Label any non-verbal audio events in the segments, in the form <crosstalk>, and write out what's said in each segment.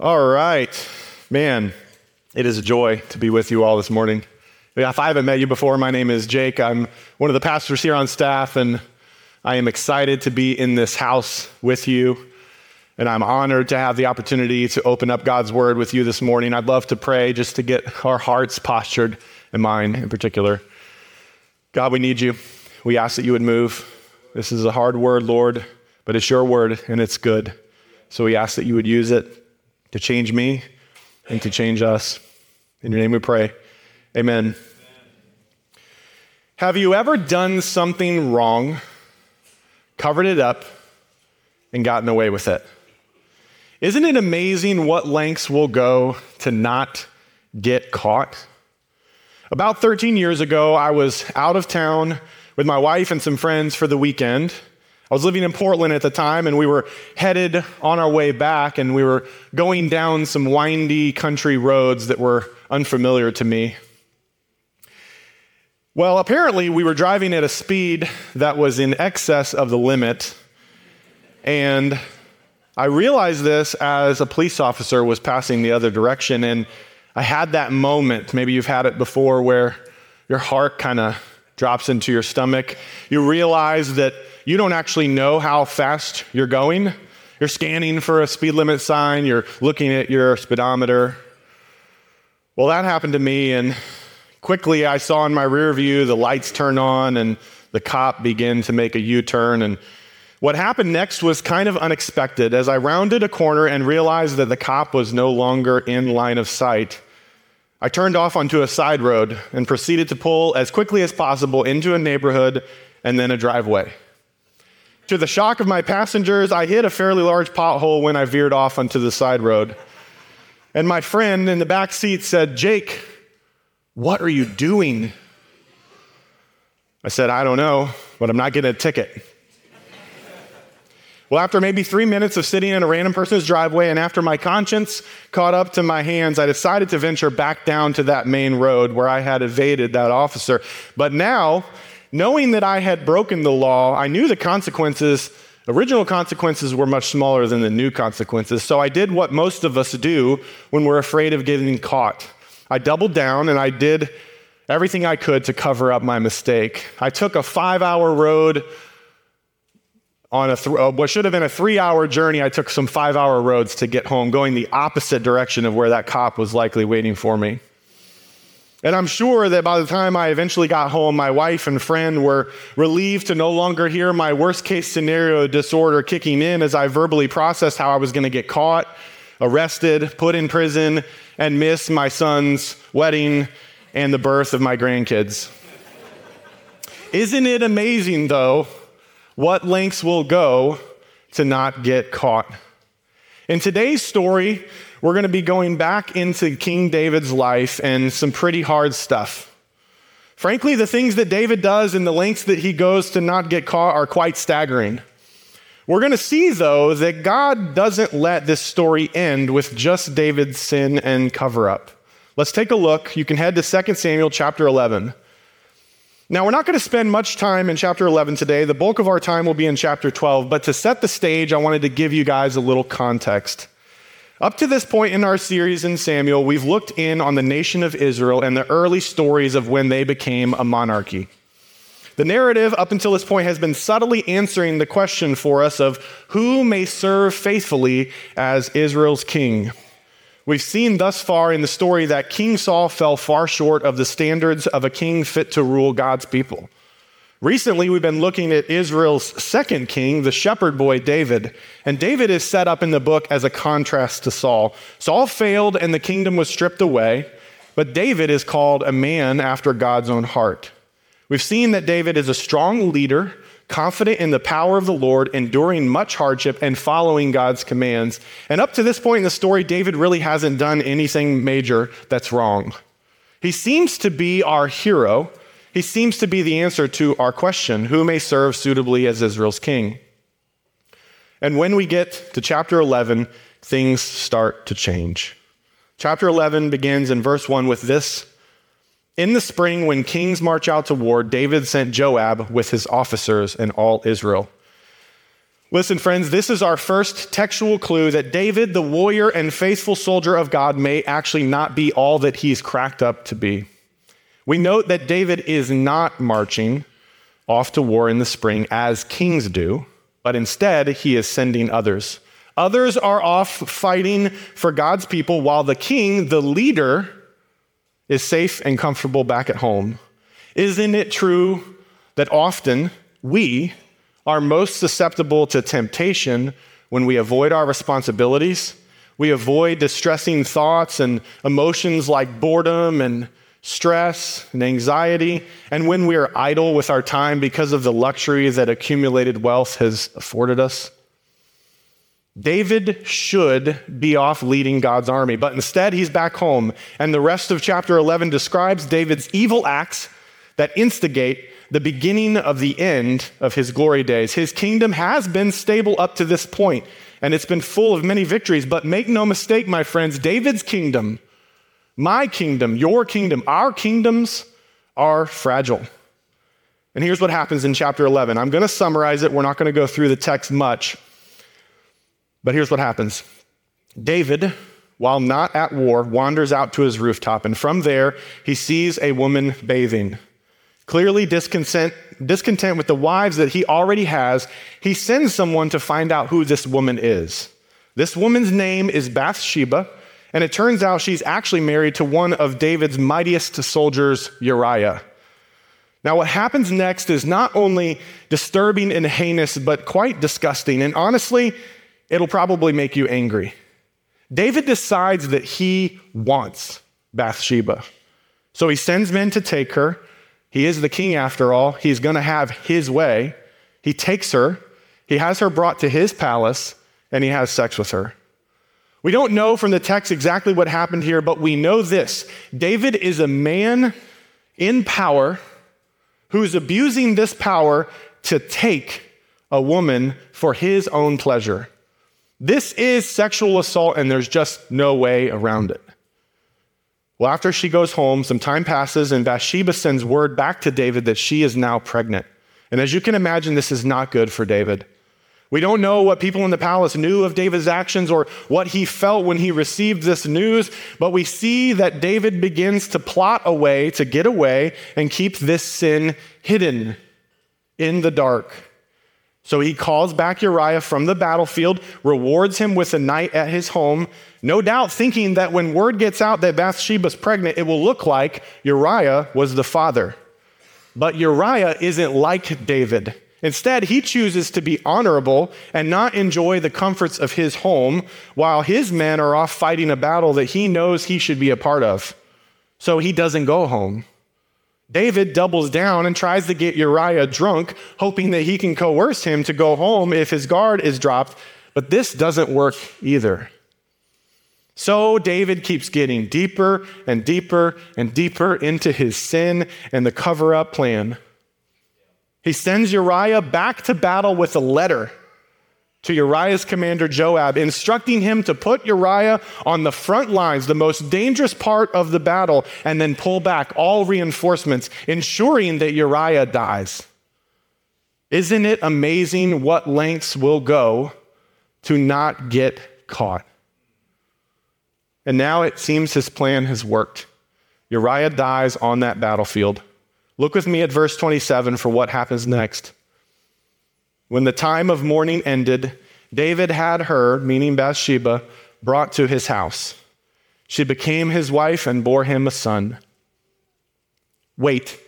All right. Man, it is a joy to be with you all this morning. If I haven't met you before, my name is Jake. I'm one of the pastors here on staff, and I am excited to be in this house with you. And I'm honored to have the opportunity to open up God's word with you this morning. I'd love to pray just to get our hearts postured, and mine in particular. God, we need you. We ask that you would move. This is a hard word, Lord, but it's your word and it's good. So we ask that you would use it to change me and to change us. In your name we pray. Amen. Have you ever done something wrong, covered it up, and gotten away with it? Isn't it amazing what lengths we'll go to not get caught? About 13 years ago, I was out of town with my wife and some friends for the weekend. I was living in Portland at the time, and we were headed on our way back, and we were going down some windy country roads that were unfamiliar to me. Well, apparently, we were driving at a speed that was in excess of the limit, and I realized this as a police officer was passing the other direction, and I had that moment. Maybe you've had it before where your heart kind of drops into your stomach. You realize that you don't actually know how fast you're going. You're scanning for a speed limit sign, you're looking at your speedometer. Well, that happened to me, and quickly I saw in my rear view the lights turn on and the cop begin to make a U turn. And what happened next was kind of unexpected. As I rounded a corner and realized that the cop was no longer in line of sight, I turned off onto a side road and proceeded to pull as quickly as possible into a neighborhood and then a driveway. To the shock of my passengers, I hit a fairly large pothole when I veered off onto the side road. And my friend in the back seat said, Jake, what are you doing? I said, I don't know, but I'm not getting a ticket. Well, after maybe three minutes of sitting in a random person's driveway, and after my conscience caught up to my hands, I decided to venture back down to that main road where I had evaded that officer. But now, knowing that I had broken the law, I knew the consequences, original consequences, were much smaller than the new consequences. So I did what most of us do when we're afraid of getting caught. I doubled down and I did everything I could to cover up my mistake. I took a five hour road on a th- uh, what should have been a three hour journey, I took some five hour roads to get home, going the opposite direction of where that cop was likely waiting for me. And I'm sure that by the time I eventually got home, my wife and friend were relieved to no longer hear my worst case scenario disorder kicking in as I verbally processed how I was going to get caught, arrested, put in prison, and miss my son's wedding and the birth of my grandkids. Isn't it amazing, though, what lengths will go to not get caught. In today's story, we're going to be going back into King David's life and some pretty hard stuff. Frankly, the things that David does and the lengths that he goes to not get caught are quite staggering. We're going to see, though, that God doesn't let this story end with just David's sin and cover up. Let's take a look. You can head to 2 Samuel chapter 11. Now, we're not going to spend much time in chapter 11 today. The bulk of our time will be in chapter 12. But to set the stage, I wanted to give you guys a little context. Up to this point in our series in Samuel, we've looked in on the nation of Israel and the early stories of when they became a monarchy. The narrative up until this point has been subtly answering the question for us of who may serve faithfully as Israel's king. We've seen thus far in the story that King Saul fell far short of the standards of a king fit to rule God's people. Recently, we've been looking at Israel's second king, the shepherd boy David. And David is set up in the book as a contrast to Saul. Saul failed and the kingdom was stripped away. but David is called a man after God's own heart. We've seen that David is a strong leader, confident in the power of the Lord, enduring much hardship and following God's commands. And up to this point in the story, David really hasn't done anything major that's wrong. He seems to be our hero. He seems to be the answer to our question who may serve suitably as Israel's king? And when we get to chapter 11, things start to change. Chapter 11 begins in verse 1 with this In the spring, when kings march out to war, David sent Joab with his officers and all Israel. Listen, friends, this is our first textual clue that David, the warrior and faithful soldier of God, may actually not be all that he's cracked up to be. We note that David is not marching off to war in the spring as kings do, but instead he is sending others. Others are off fighting for God's people while the king, the leader, is safe and comfortable back at home. Isn't it true that often we are most susceptible to temptation when we avoid our responsibilities? We avoid distressing thoughts and emotions like boredom and stress and anxiety, and when we are idle with our time because of the luxury that accumulated wealth has afforded us. David should be off leading God's army, but instead he's back home. And the rest of chapter 11 describes David's evil acts that instigate the beginning of the end of his glory days. His kingdom has been stable up to this point, and it's been full of many victories. But make no mistake, my friends, David's kingdom, my kingdom, your kingdom, our kingdoms are fragile. And here's what happens in chapter 11. I'm going to summarize it. We're not going to go through the text much. But here's what happens David, while not at war, wanders out to his rooftop, and from there, he sees a woman bathing. Clearly discontent, discontent with the wives that he already has, he sends someone to find out who this woman is. This woman's name is Bathsheba, and it turns out she's actually married to one of David's mightiest soldiers, Uriah. Now, what happens next is not only disturbing and heinous, but quite disgusting. And honestly, it'll probably make you angry. David decides that he wants Bathsheba. So he sends men to take her. He is the king after all. He's going to have his way. He takes her, he has her brought to his palace, and he has sex with her. We don't know from the text exactly what happened here, but we know this David is a man in power who's abusing this power to take a woman for his own pleasure. This is sexual assault, and there's just no way around it. Well, after she goes home, some time passes, and Bathsheba sends word back to David that she is now pregnant. And as you can imagine, this is not good for David. We don't know what people in the palace knew of David's actions or what he felt when he received this news, but we see that David begins to plot a way to get away and keep this sin hidden in the dark. So he calls back Uriah from the battlefield, rewards him with a night at his home, no doubt thinking that when word gets out that Bathsheba's pregnant, it will look like Uriah was the father. But Uriah isn't like David. Instead, he chooses to be honorable and not enjoy the comforts of his home while his men are off fighting a battle that he knows he should be a part of. So he doesn't go home. David doubles down and tries to get Uriah drunk, hoping that he can coerce him to go home if his guard is dropped, but this doesn't work either. So David keeps getting deeper and deeper and deeper into his sin and the cover up plan. He sends Uriah back to battle with a letter to Uriah's commander Joab, instructing him to put Uriah on the front lines, the most dangerous part of the battle, and then pull back all reinforcements, ensuring that Uriah dies. Isn't it amazing what lengths will go to not get caught? And now it seems his plan has worked. Uriah dies on that battlefield. Look with me at verse 27 for what happens next. When the time of mourning ended, David had her, meaning Bathsheba, brought to his house. She became his wife and bore him a son. Wait,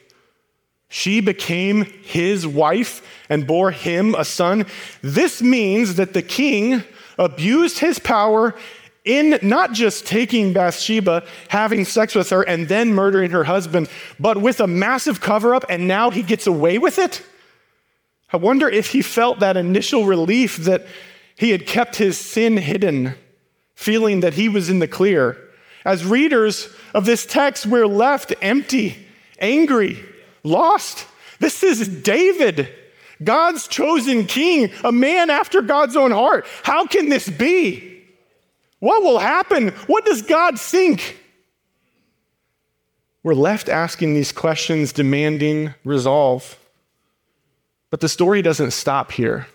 she became his wife and bore him a son. This means that the king abused his power in not just taking Bathsheba, having sex with her, and then murdering her husband, but with a massive cover up, and now he gets away with it? I wonder if he felt that initial relief that he had kept his sin hidden, feeling that he was in the clear. As readers of this text, we're left empty, angry, lost. This is David, God's chosen king, a man after God's own heart. How can this be? What will happen? What does God think? We're left asking these questions, demanding resolve. But the story doesn't stop here.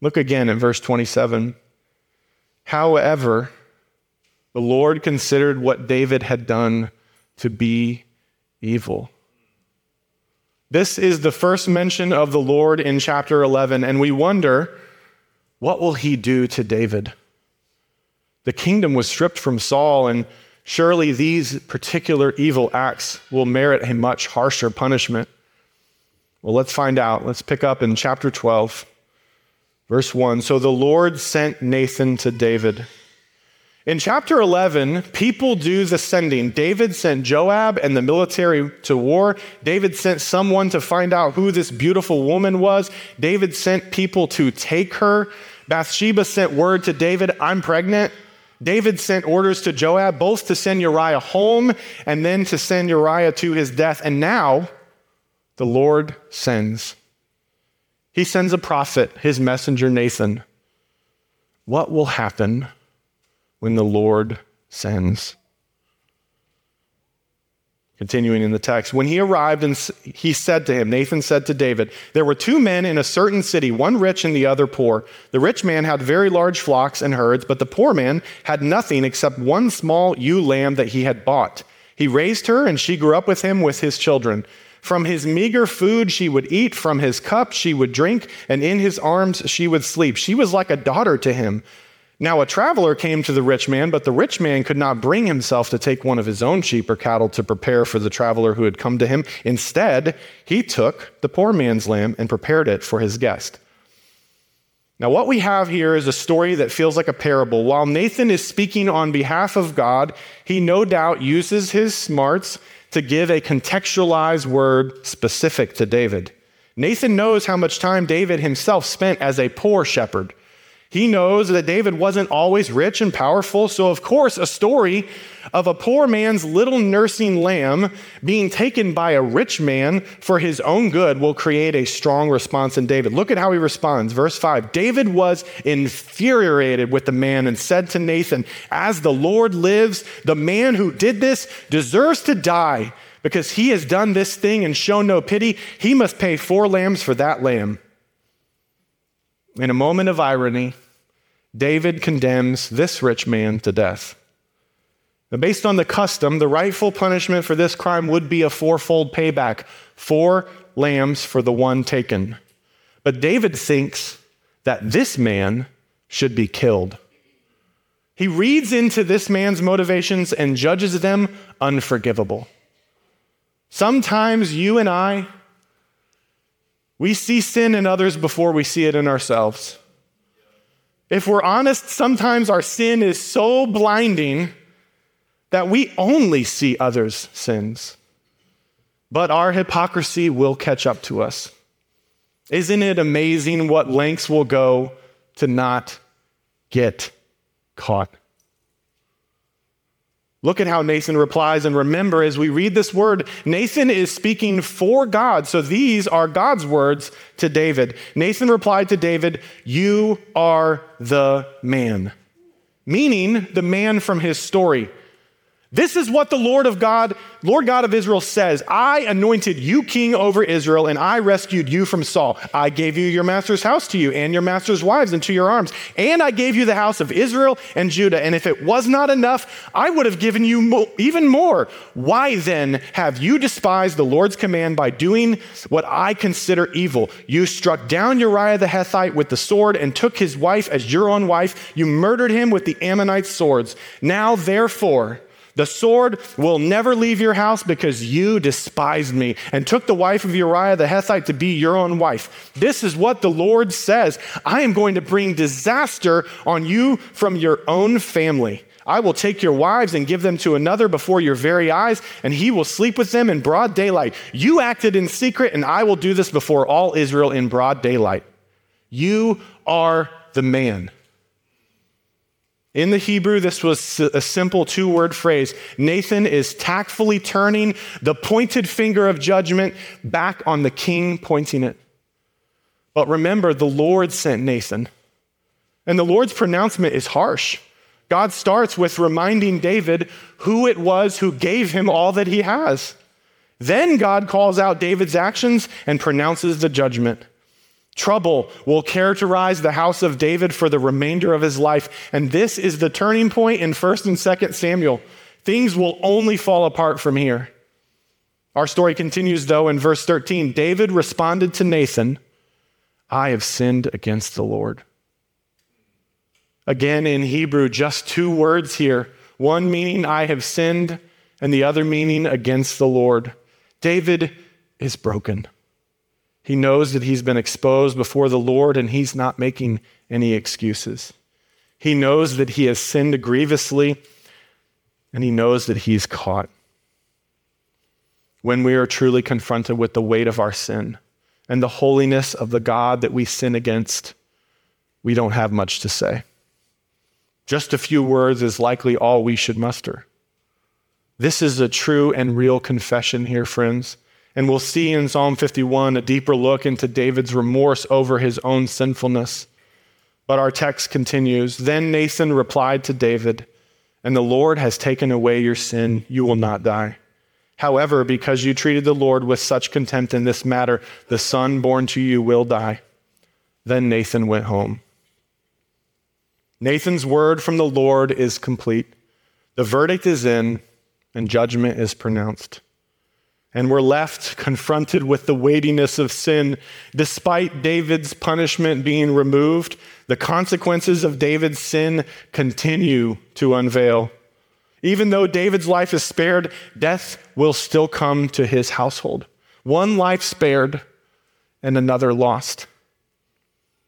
Look again at verse 27. However, the Lord considered what David had done to be evil. This is the first mention of the Lord in chapter 11, and we wonder what will he do to David? The kingdom was stripped from Saul, and surely these particular evil acts will merit a much harsher punishment. Well, let's find out. Let's pick up in chapter 12, verse 1. So the Lord sent Nathan to David. In chapter 11, people do the sending. David sent Joab and the military to war. David sent someone to find out who this beautiful woman was. David sent people to take her. Bathsheba sent word to David, I'm pregnant. David sent orders to Joab both to send Uriah home and then to send Uriah to his death. And now the Lord sends. He sends a prophet, his messenger Nathan. What will happen when the Lord sends? Continuing in the text, when he arrived and he said to him, Nathan said to David, There were two men in a certain city, one rich and the other poor. The rich man had very large flocks and herds, but the poor man had nothing except one small ewe lamb that he had bought. He raised her, and she grew up with him with his children. From his meager food she would eat, from his cup she would drink, and in his arms she would sleep. She was like a daughter to him. Now a traveler came to the rich man, but the rich man could not bring himself to take one of his own sheep or cattle to prepare for the traveler who had come to him. Instead, he took the poor man's lamb and prepared it for his guest. Now, what we have here is a story that feels like a parable. While Nathan is speaking on behalf of God, he no doubt uses his smarts to give a contextualized word specific to David. Nathan knows how much time David himself spent as a poor shepherd. He knows that David wasn't always rich and powerful, so of course, a story of a poor man's little nursing lamb being taken by a rich man for his own good will create a strong response in David. Look at how he responds. Verse 5 David was infuriated with the man and said to Nathan, As the Lord lives, the man who did this deserves to die because he has done this thing and shown no pity. He must pay four lambs for that lamb. In a moment of irony, David condemns this rich man to death. Now, based on the custom, the rightful punishment for this crime would be a fourfold payback four lambs for the one taken. But David thinks that this man should be killed. He reads into this man's motivations and judges them unforgivable. Sometimes you and I we see sin in others before we see it in ourselves. If we're honest, sometimes our sin is so blinding that we only see others' sins. But our hypocrisy will catch up to us. Isn't it amazing what lengths will go to not get caught? Look at how Nathan replies. And remember, as we read this word, Nathan is speaking for God. So these are God's words to David. Nathan replied to David, You are the man, meaning the man from his story. This is what the Lord of God, Lord God of Israel says I anointed you king over Israel, and I rescued you from Saul. I gave you your master's house to you, and your master's wives into your arms. And I gave you the house of Israel and Judah. And if it was not enough, I would have given you mo- even more. Why then have you despised the Lord's command by doing what I consider evil? You struck down Uriah the Hethite with the sword and took his wife as your own wife. You murdered him with the Ammonite swords. Now, therefore, The sword will never leave your house because you despised me and took the wife of Uriah the Hethite to be your own wife. This is what the Lord says I am going to bring disaster on you from your own family. I will take your wives and give them to another before your very eyes, and he will sleep with them in broad daylight. You acted in secret, and I will do this before all Israel in broad daylight. You are the man. In the Hebrew, this was a simple two word phrase. Nathan is tactfully turning the pointed finger of judgment back on the king, pointing it. But remember, the Lord sent Nathan. And the Lord's pronouncement is harsh. God starts with reminding David who it was who gave him all that he has. Then God calls out David's actions and pronounces the judgment. Trouble will characterize the house of David for the remainder of his life. And this is the turning point in 1st and 2nd Samuel. Things will only fall apart from here. Our story continues, though, in verse 13. David responded to Nathan, I have sinned against the Lord. Again, in Hebrew, just two words here one meaning, I have sinned, and the other meaning, against the Lord. David is broken. He knows that he's been exposed before the Lord and he's not making any excuses. He knows that he has sinned grievously and he knows that he's caught. When we are truly confronted with the weight of our sin and the holiness of the God that we sin against, we don't have much to say. Just a few words is likely all we should muster. This is a true and real confession here, friends. And we'll see in Psalm 51 a deeper look into David's remorse over his own sinfulness. But our text continues Then Nathan replied to David, And the Lord has taken away your sin, you will not die. However, because you treated the Lord with such contempt in this matter, the son born to you will die. Then Nathan went home. Nathan's word from the Lord is complete. The verdict is in, and judgment is pronounced and we're left confronted with the weightiness of sin. Despite David's punishment being removed, the consequences of David's sin continue to unveil. Even though David's life is spared, death will still come to his household. One life spared and another lost.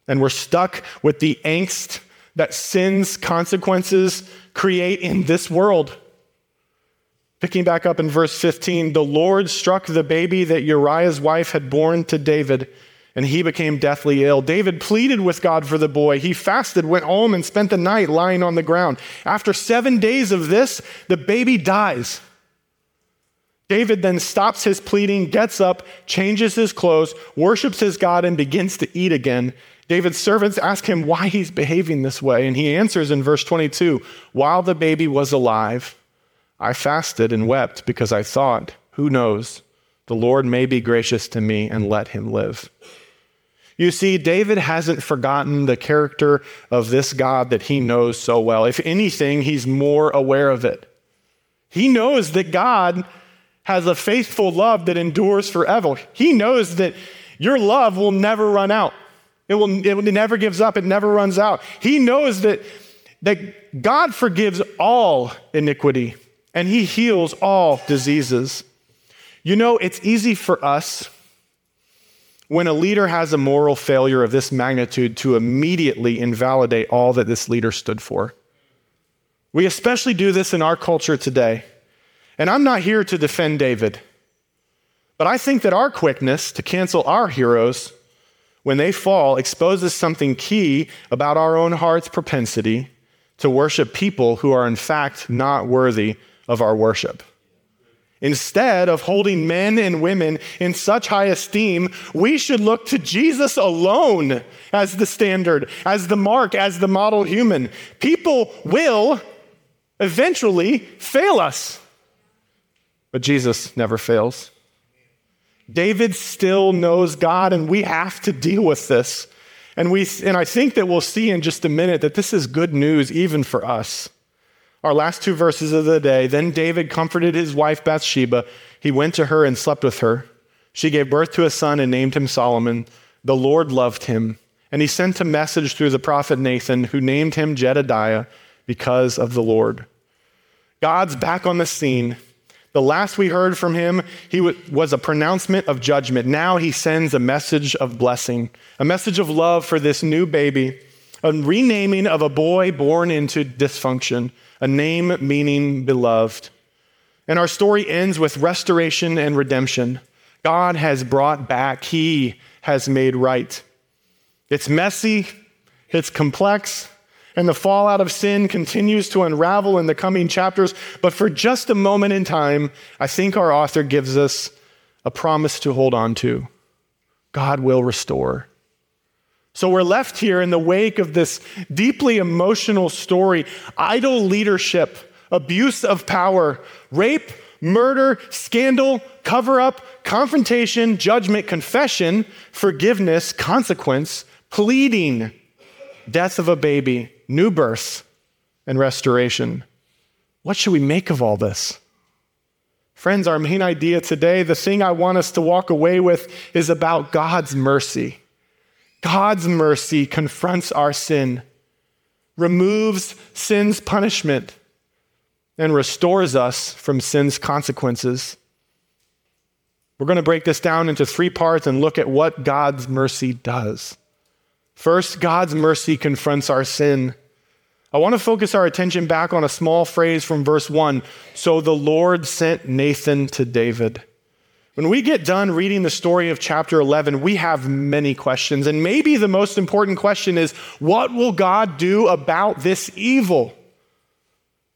And we're stuck with the angst that sin's consequences create in this world. Picking back up in verse 15, the Lord struck the baby that Uriah's wife had born to David, and he became deathly ill. David pleaded with God for the boy. He fasted, went home, and spent the night lying on the ground. After seven days of this, the baby dies. David then stops his pleading, gets up, changes his clothes, worships his God, and begins to eat again. David's servants ask him why he's behaving this way, and he answers in verse 22 While the baby was alive, I fasted and wept because I thought, who knows, the Lord may be gracious to me and let him live. You see, David hasn't forgotten the character of this God that he knows so well. If anything, he's more aware of it. He knows that God has a faithful love that endures forever. He knows that your love will never run out. It will it never gives up, it never runs out. He knows that, that God forgives all iniquity and he heals all diseases. You know, it's easy for us when a leader has a moral failure of this magnitude to immediately invalidate all that this leader stood for. We especially do this in our culture today. And I'm not here to defend David, but I think that our quickness to cancel our heroes when they fall exposes something key about our own heart's propensity to worship people who are in fact not worthy of our worship. Instead of holding men and women in such high esteem, we should look to Jesus alone as the standard, as the mark, as the model human. People will eventually fail us, but Jesus never fails. David still knows God, and we have to deal with this. And, we, and I think that we'll see in just a minute that this is good news even for us. Our last two verses of the day. Then David comforted his wife Bathsheba. He went to her and slept with her. She gave birth to a son and named him Solomon. The Lord loved him, and he sent a message through the prophet Nathan, who named him Jedidiah because of the Lord. God's back on the scene. The last we heard from him, he was a pronouncement of judgment. Now he sends a message of blessing, a message of love for this new baby, a renaming of a boy born into dysfunction, a name meaning beloved. And our story ends with restoration and redemption. God has brought back, He has made right. It's messy, it's complex, and the fallout of sin continues to unravel in the coming chapters. But for just a moment in time, I think our author gives us a promise to hold on to God will restore. So we're left here in the wake of this deeply emotional story idle leadership, abuse of power, rape, murder, scandal, cover up, confrontation, judgment, confession, forgiveness, consequence, pleading, death of a baby, new birth, and restoration. What should we make of all this? Friends, our main idea today, the thing I want us to walk away with, is about God's mercy. God's mercy confronts our sin, removes sin's punishment, and restores us from sin's consequences. We're going to break this down into three parts and look at what God's mercy does. First, God's mercy confronts our sin. I want to focus our attention back on a small phrase from verse 1. So the Lord sent Nathan to David. When we get done reading the story of chapter 11, we have many questions. And maybe the most important question is what will God do about this evil?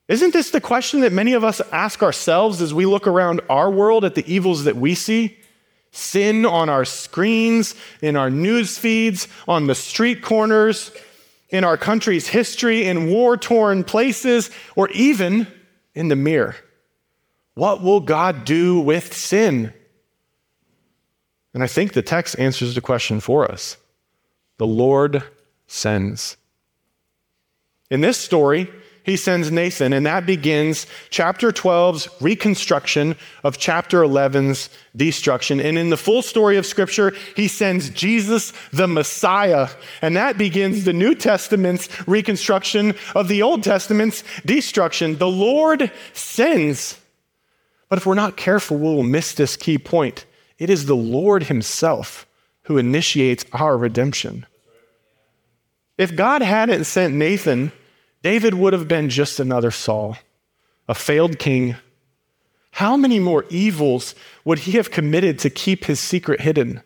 Isn't this the question that many of us ask ourselves as we look around our world at the evils that we see? sin on our screens, in our news feeds, on the street corners, in our country's history, in war torn places, or even in the mirror. What will God do with sin? And I think the text answers the question for us. The Lord sends. In this story, he sends Nathan, and that begins chapter 12's reconstruction of chapter 11's destruction. And in the full story of Scripture, he sends Jesus the Messiah, and that begins the New Testament's reconstruction of the Old Testament's destruction. The Lord sends. But if we're not careful, we'll miss this key point. It is the Lord Himself who initiates our redemption. If God hadn't sent Nathan, David would have been just another Saul, a failed king. How many more evils would he have committed to keep his secret hidden?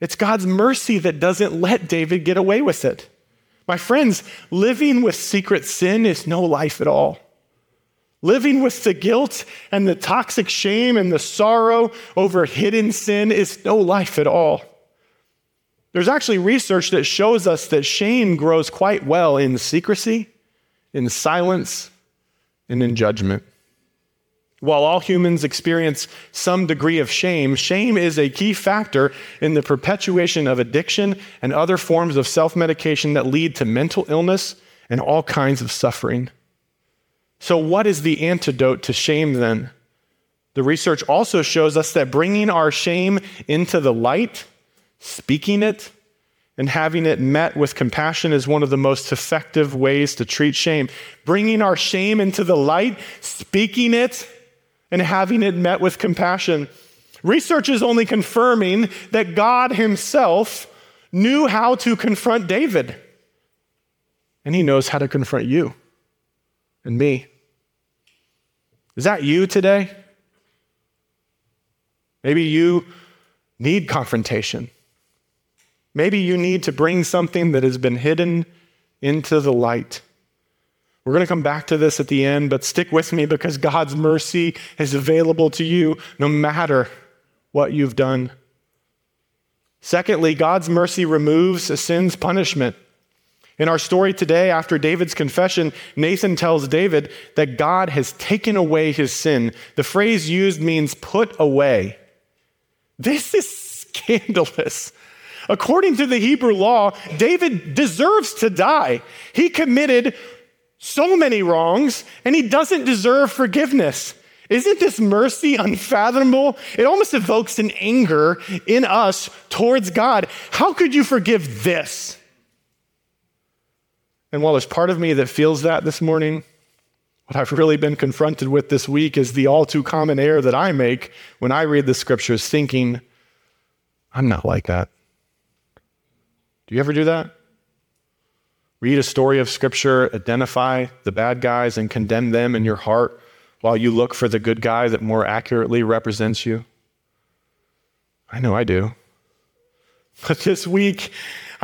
It's God's mercy that doesn't let David get away with it. My friends, living with secret sin is no life at all. Living with the guilt and the toxic shame and the sorrow over hidden sin is no life at all. There's actually research that shows us that shame grows quite well in secrecy in silence, and in judgment. While all humans experience some degree of shame, shame is a key factor in the perpetuation of addiction and other forms of self medication that lead to mental illness and all kinds of suffering. So, what is the antidote to shame then? The research also shows us that bringing our shame into the light, speaking it, and having it met with compassion is one of the most effective ways to treat shame. Bringing our shame into the light, speaking it, and having it met with compassion. Research is only confirming that God Himself knew how to confront David, and He knows how to confront you and me. Is that you today? Maybe you need confrontation. Maybe you need to bring something that has been hidden into the light. We're going to come back to this at the end, but stick with me because God's mercy is available to you no matter what you've done. Secondly, God's mercy removes a sin's punishment. In our story today, after David's confession, Nathan tells David that God has taken away his sin. The phrase used means put away. This is scandalous. According to the Hebrew law, David deserves to die. He committed so many wrongs and he doesn't deserve forgiveness. Isn't this mercy unfathomable? It almost evokes an anger in us towards God. How could you forgive this? And while there's part of me that feels that this morning, what I've really been confronted with this week is the all too common error that I make when I read the scriptures, thinking, I'm not like that. Do you ever do that? Read a story of scripture, identify the bad guys, and condemn them in your heart while you look for the good guy that more accurately represents you? I know I do. <laughs> But this week,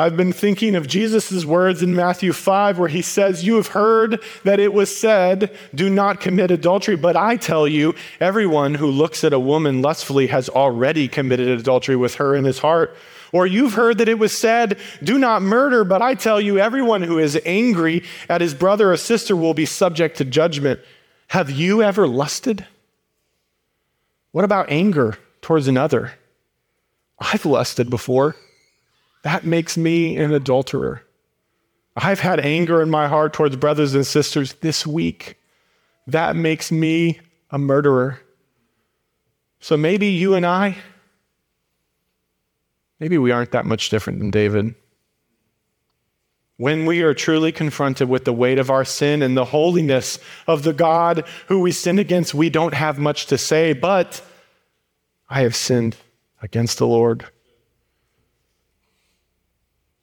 I've been thinking of Jesus' words in Matthew 5, where he says, You have heard that it was said, Do not commit adultery. But I tell you, everyone who looks at a woman lustfully has already committed adultery with her in his heart. Or you've heard that it was said, Do not murder. But I tell you, everyone who is angry at his brother or sister will be subject to judgment. Have you ever lusted? What about anger towards another? I've lusted before. That makes me an adulterer. I've had anger in my heart towards brothers and sisters this week. That makes me a murderer. So maybe you and I, maybe we aren't that much different than David. When we are truly confronted with the weight of our sin and the holiness of the God who we sin against, we don't have much to say, but I have sinned against the Lord.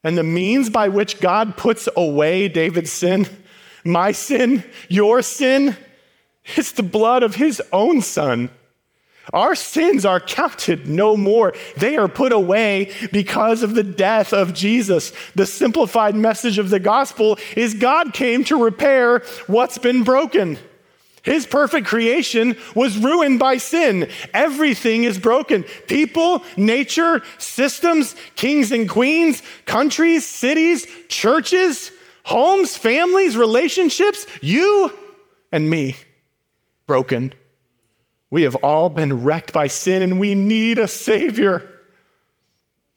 And the means by which God puts away David's sin, my sin, your sin, is the blood of his own son. Our sins are counted no more. They are put away because of the death of Jesus. The simplified message of the gospel is God came to repair what's been broken. His perfect creation was ruined by sin. Everything is broken. People, nature, systems, kings and queens, countries, cities, churches, homes, families, relationships, you and me, broken. We have all been wrecked by sin and we need a Savior.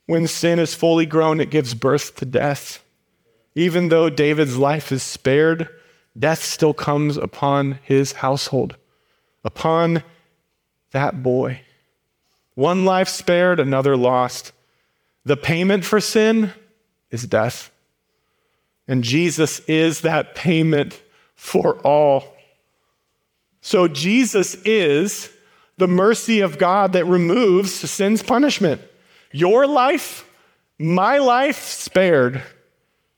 When sin is fully grown, it gives birth to death. Even though David's life is spared, death still comes upon his household, upon that boy. One life spared, another lost. The payment for sin is death. And Jesus is that payment for all. So Jesus is the mercy of God that removes sin's punishment. Your life, my life spared,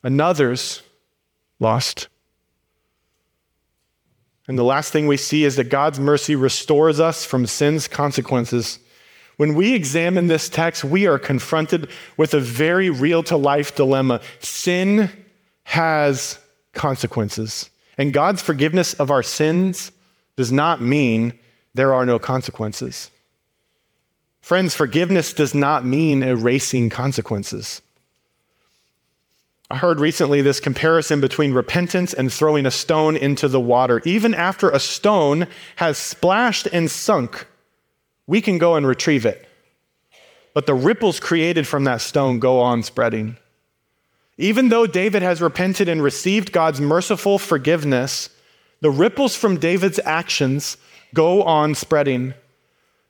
another's lost. And the last thing we see is that God's mercy restores us from sin's consequences. When we examine this text, we are confronted with a very real to life dilemma. Sin has consequences. And God's forgiveness of our sins does not mean there are no consequences. Friends, forgiveness does not mean erasing consequences. I heard recently this comparison between repentance and throwing a stone into the water. Even after a stone has splashed and sunk, we can go and retrieve it. But the ripples created from that stone go on spreading. Even though David has repented and received God's merciful forgiveness, the ripples from David's actions go on spreading.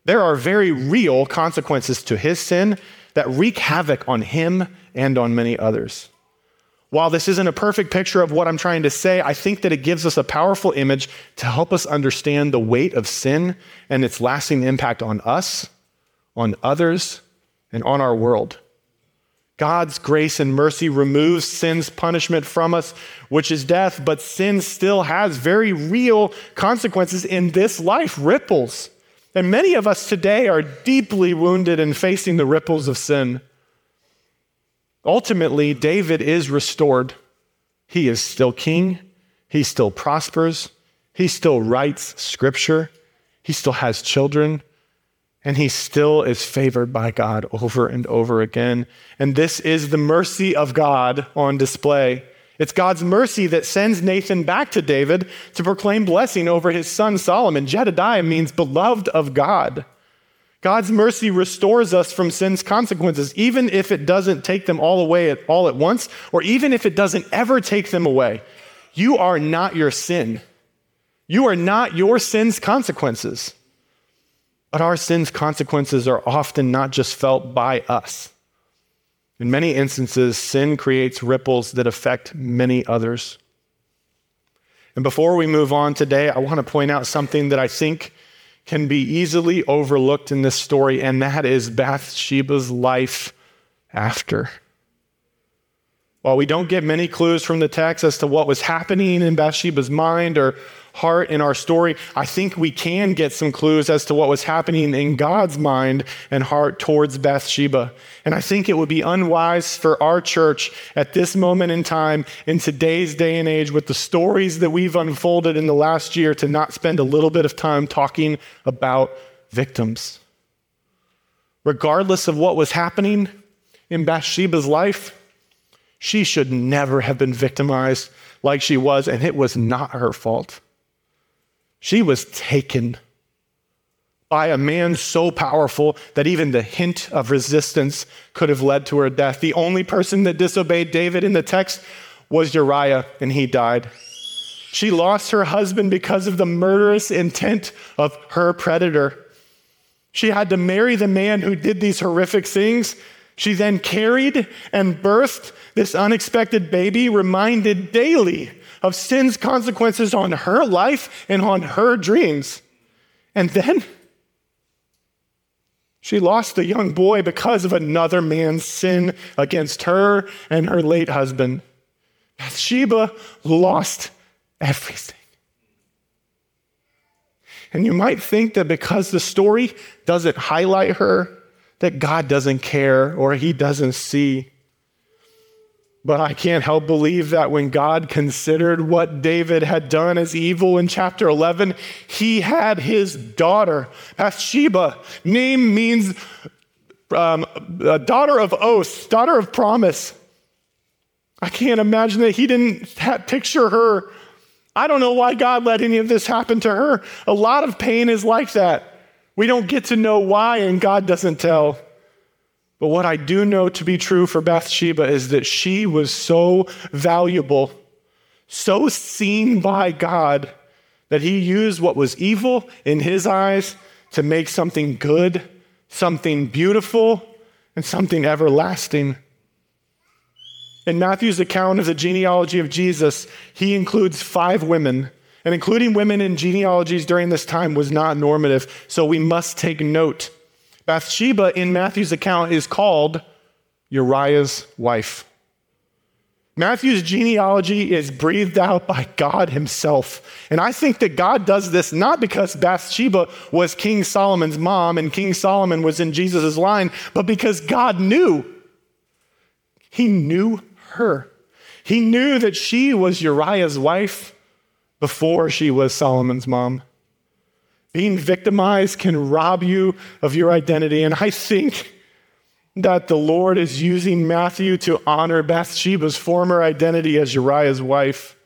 There are very real consequences to his sin that wreak havoc on him and on many others. While this isn't a perfect picture of what I'm trying to say, I think that it gives us a powerful image to help us understand the weight of sin and its lasting impact on us, on others, and on our world. God's grace and mercy removes sin's punishment from us, which is death, but sin still has very real consequences in this life, ripples. And many of us today are deeply wounded and facing the ripples of sin. Ultimately, David is restored. He is still king. He still prospers. He still writes scripture. He still has children. And he still is favored by God over and over again. And this is the mercy of God on display. It's God's mercy that sends Nathan back to David to proclaim blessing over his son Solomon. Jedidiah means beloved of God. God's mercy restores us from sin's consequences, even if it doesn't take them all away at, all at once, or even if it doesn't ever take them away. You are not your sin. You are not your sin's consequences. But our sin's consequences are often not just felt by us. In many instances, sin creates ripples that affect many others. And before we move on today, I want to point out something that I think can be easily overlooked in this story, and that is Bathsheba's life after. While we don't get many clues from the text as to what was happening in Bathsheba's mind or heart in our story, I think we can get some clues as to what was happening in God's mind and heart towards Bathsheba. And I think it would be unwise for our church at this moment in time, in today's day and age, with the stories that we've unfolded in the last year, to not spend a little bit of time talking about victims. Regardless of what was happening in Bathsheba's life, she should never have been victimized like she was, and it was not her fault. She was taken by a man so powerful that even the hint of resistance could have led to her death. The only person that disobeyed David in the text was Uriah, and he died. She lost her husband because of the murderous intent of her predator. She had to marry the man who did these horrific things. She then carried and birthed this unexpected baby, reminded daily of sin's consequences on her life and on her dreams. And then she lost the young boy because of another man's sin against her and her late husband. Bathsheba lost everything. And you might think that because the story doesn't highlight her, that God doesn't care or he doesn't see. But I can't help believe that when God considered what David had done as evil in chapter 11, he had his daughter, Bathsheba. Name means um, daughter of oath, daughter of promise. I can't imagine that he didn't picture her. I don't know why God let any of this happen to her. A lot of pain is like that. We don't get to know why, and God doesn't tell. But what I do know to be true for Bathsheba is that she was so valuable, so seen by God, that he used what was evil in his eyes to make something good, something beautiful, and something everlasting. In Matthew's account of the genealogy of Jesus, he includes five women. And including women in genealogies during this time was not normative, so we must take note. Bathsheba in Matthew's account is called Uriah's wife. Matthew's genealogy is breathed out by God himself. And I think that God does this not because Bathsheba was King Solomon's mom and King Solomon was in Jesus' line, but because God knew. He knew her. He knew that she was Uriah's wife before she was Solomon's mom. Being victimized can rob you of your identity. And I think that the Lord is using Matthew to honor Bathsheba's former identity as Uriah's wife.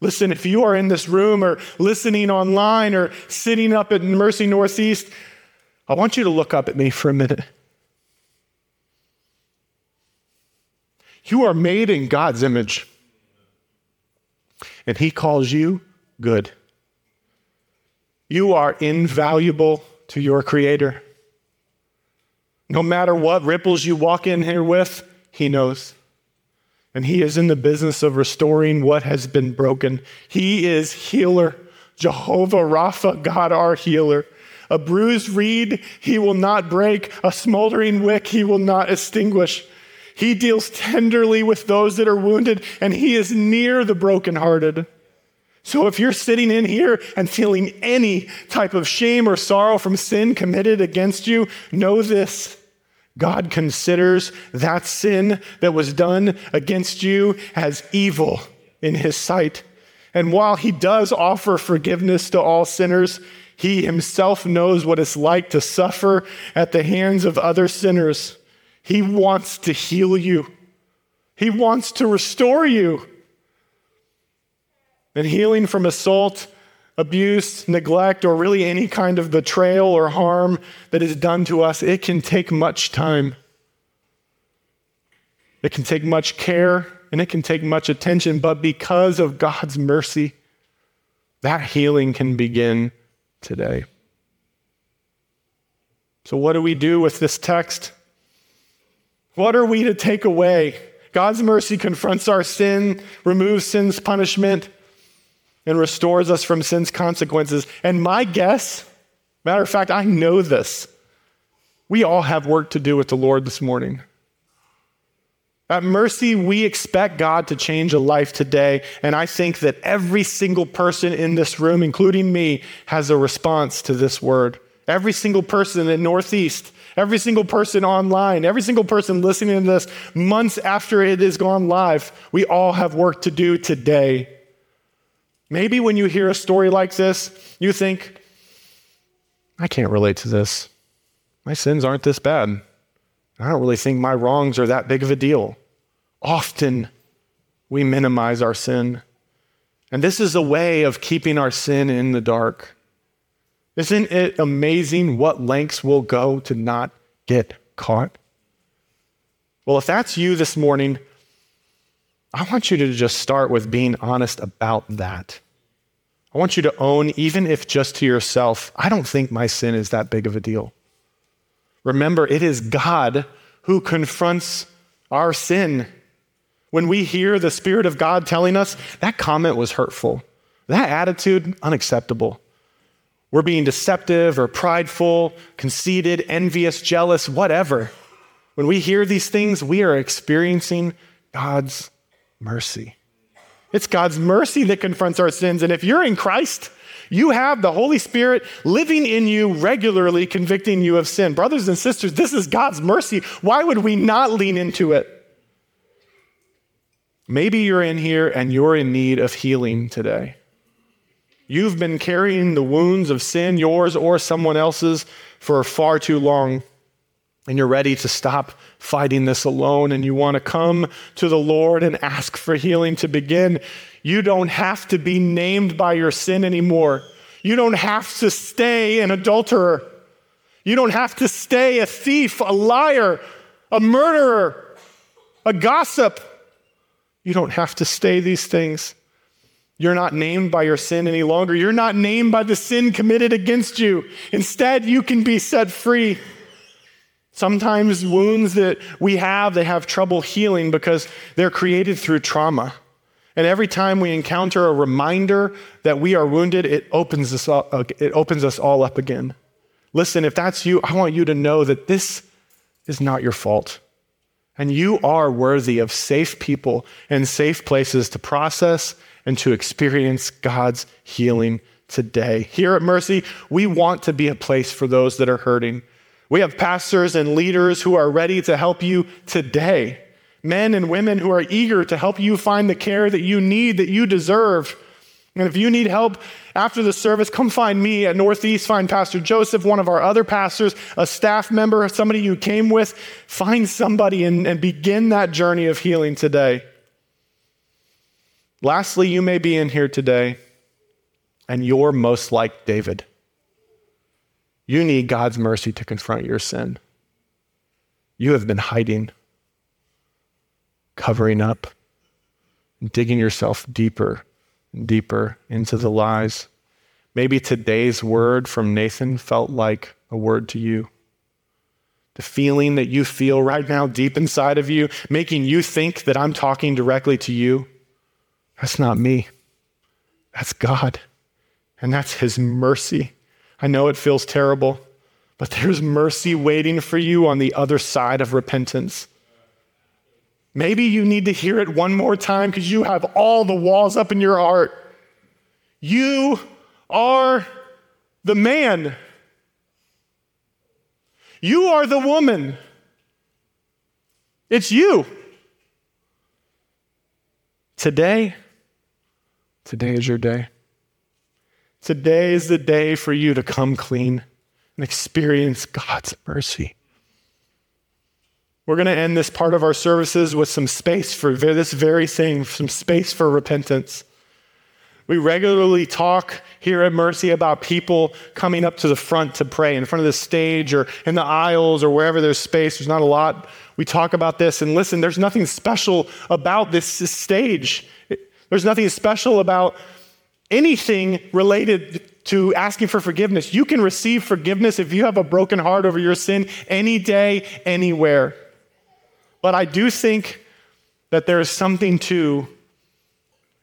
Listen, if you are in this room or listening online or sitting up at Mercy Northeast, I want you to look up at me for a minute. You are made in God's image, and He calls you good. You are invaluable to your Creator. No matter what ripples you walk in here with, He knows. And He is in the business of restoring what has been broken. He is healer, Jehovah Rapha, God our healer. A bruised reed he will not break, a smoldering wick he will not extinguish. He deals tenderly with those that are wounded, and he is near the brokenhearted. So if you're sitting in here and feeling any type of shame or sorrow from sin committed against you, know this. God considers that sin that was done against you as evil in his sight. And while he does offer forgiveness to all sinners, he himself knows what it's like to suffer at the hands of other sinners. He wants to heal you. He wants to restore you. And healing from assault, abuse, neglect, or really any kind of betrayal or harm that is done to us, it can take much time. It can take much care and it can take much attention, but because of God's mercy, that healing can begin today. So, what do we do with this text? What are we to take away? God's mercy confronts our sin, removes sin's punishment, and restores us from sin's consequences. And my guess, matter of fact, I know this. We all have work to do with the Lord this morning. At Mercy, we expect God to change a life today. And I think that every single person in this room, including me, has a response to this word. Every single person in Northeast, every single person online, every single person listening to this months after it has gone live, we all have work to do today. Maybe when you hear a story like this, you think, I can't relate to this. My sins aren't this bad. I don't really think my wrongs are that big of a deal. Often we minimize our sin. And this is a way of keeping our sin in the dark. Isn't it amazing what lengths we'll go to not get caught? Well, if that's you this morning, I want you to just start with being honest about that. I want you to own, even if just to yourself, I don't think my sin is that big of a deal. Remember, it is God who confronts our sin. When we hear the Spirit of God telling us that comment was hurtful, that attitude, unacceptable. We're being deceptive or prideful, conceited, envious, jealous, whatever. When we hear these things, we are experiencing God's mercy. It's God's mercy that confronts our sins. And if you're in Christ, you have the Holy Spirit living in you regularly, convicting you of sin. Brothers and sisters, this is God's mercy. Why would we not lean into it? Maybe you're in here and you're in need of healing today. You've been carrying the wounds of sin, yours or someone else's, for far too long and you're ready to stop fighting this alone and you want to come to the Lord and ask for healing to begin, you don't have to be named by your sin anymore. You don't have to stay an adulterer. You don't have to stay a thief, a liar, a murderer, a gossip. You don't have to stay these things. You're not named by your sin any longer. You're not named by the sin committed against you. Instead, you can be set free. Sometimes wounds that we have, they have trouble healing because they're created through trauma. And every time we encounter a reminder that we are wounded, it opens us, up, uh, it opens us all up again. Listen, if that's you, I want you to know that this is not your fault. And you are worthy of safe people and safe places to process and to experience God's healing today. Here at Mercy, we want to be a place for those that are hurting. We have pastors and leaders who are ready to help you today. Men and women who are eager to help you find the care that you need, that you deserve. And if you need help after the service, come find me at Northeast. Find Pastor Joseph, one of our other pastors, a staff member, somebody you came with. Find somebody and, and begin that journey of healing today. Lastly, you may be in here today and you're most like David. You need God's mercy to confront your sin. You have been hiding, covering up, digging yourself deeper and deeper into the lies. Maybe today's word from Nathan felt like a word to you. The feeling that you feel right now deep inside of you, making you think that I'm talking directly to you, that's not me. That's God. And that's His mercy. I know it feels terrible, but there's mercy waiting for you on the other side of repentance. Maybe you need to hear it one more time because you have all the walls up in your heart. You are the man. You are the woman. It's you. Today, today is your day. Today is the day for you to come clean and experience God's mercy. We're going to end this part of our services with some space for this very thing, some space for repentance. We regularly talk here at Mercy about people coming up to the front to pray in front of the stage or in the aisles or wherever there's space. There's not a lot. We talk about this. And listen, there's nothing special about this stage. There's nothing special about anything related to asking for forgiveness. You can receive forgiveness if you have a broken heart over your sin any day, anywhere. But I do think that there is something to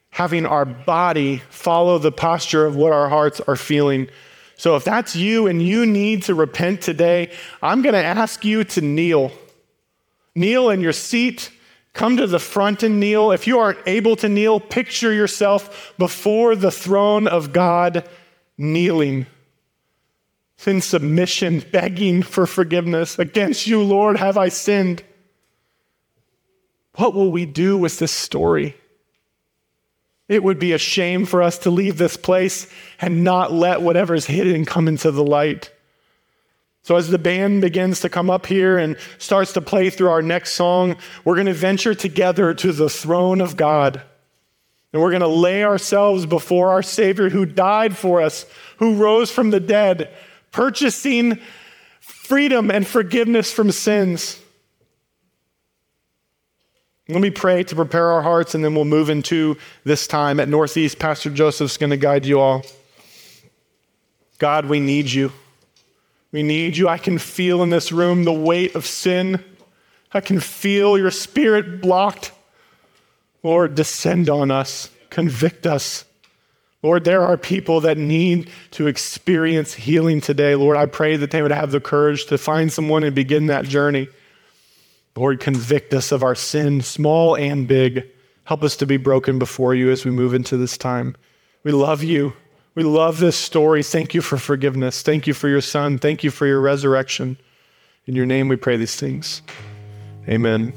having our body follow the posture of what our hearts are feeling. So if that's you and you need to repent today, I'm going to ask you to kneel. Kneel in your seat. Come to the front and kneel. If you aren't able to kneel, picture yourself before the throne of God, kneeling in submission, begging for forgiveness. Against you, Lord, have I sinned. What will we do with this story? It would be a shame for us to leave this place and not let whatever's hidden come into the light. So, as the band begins to come up here and starts to play through our next song, we're going to venture together to the throne of God. And we're going to lay ourselves before our Savior who died for us, who rose from the dead, purchasing freedom and forgiveness from sins. Let me pray to prepare our hearts, and then we'll move into this time at Northeast. Pastor Joseph's going to guide you all. God, we need you. We need you. I can feel in this room the weight of sin. I can feel your spirit blocked. Lord, descend on us, convict us. Lord, there are people that need to experience healing today. Lord, I pray that they would have the courage to find someone and begin that journey. Lord, convict us of our sin, small and big. Help us to be broken before you as we move into this time. We love you. We love this story. Thank you for forgiveness. Thank you for your son. Thank you for your resurrection. In your name we pray these things. Amen.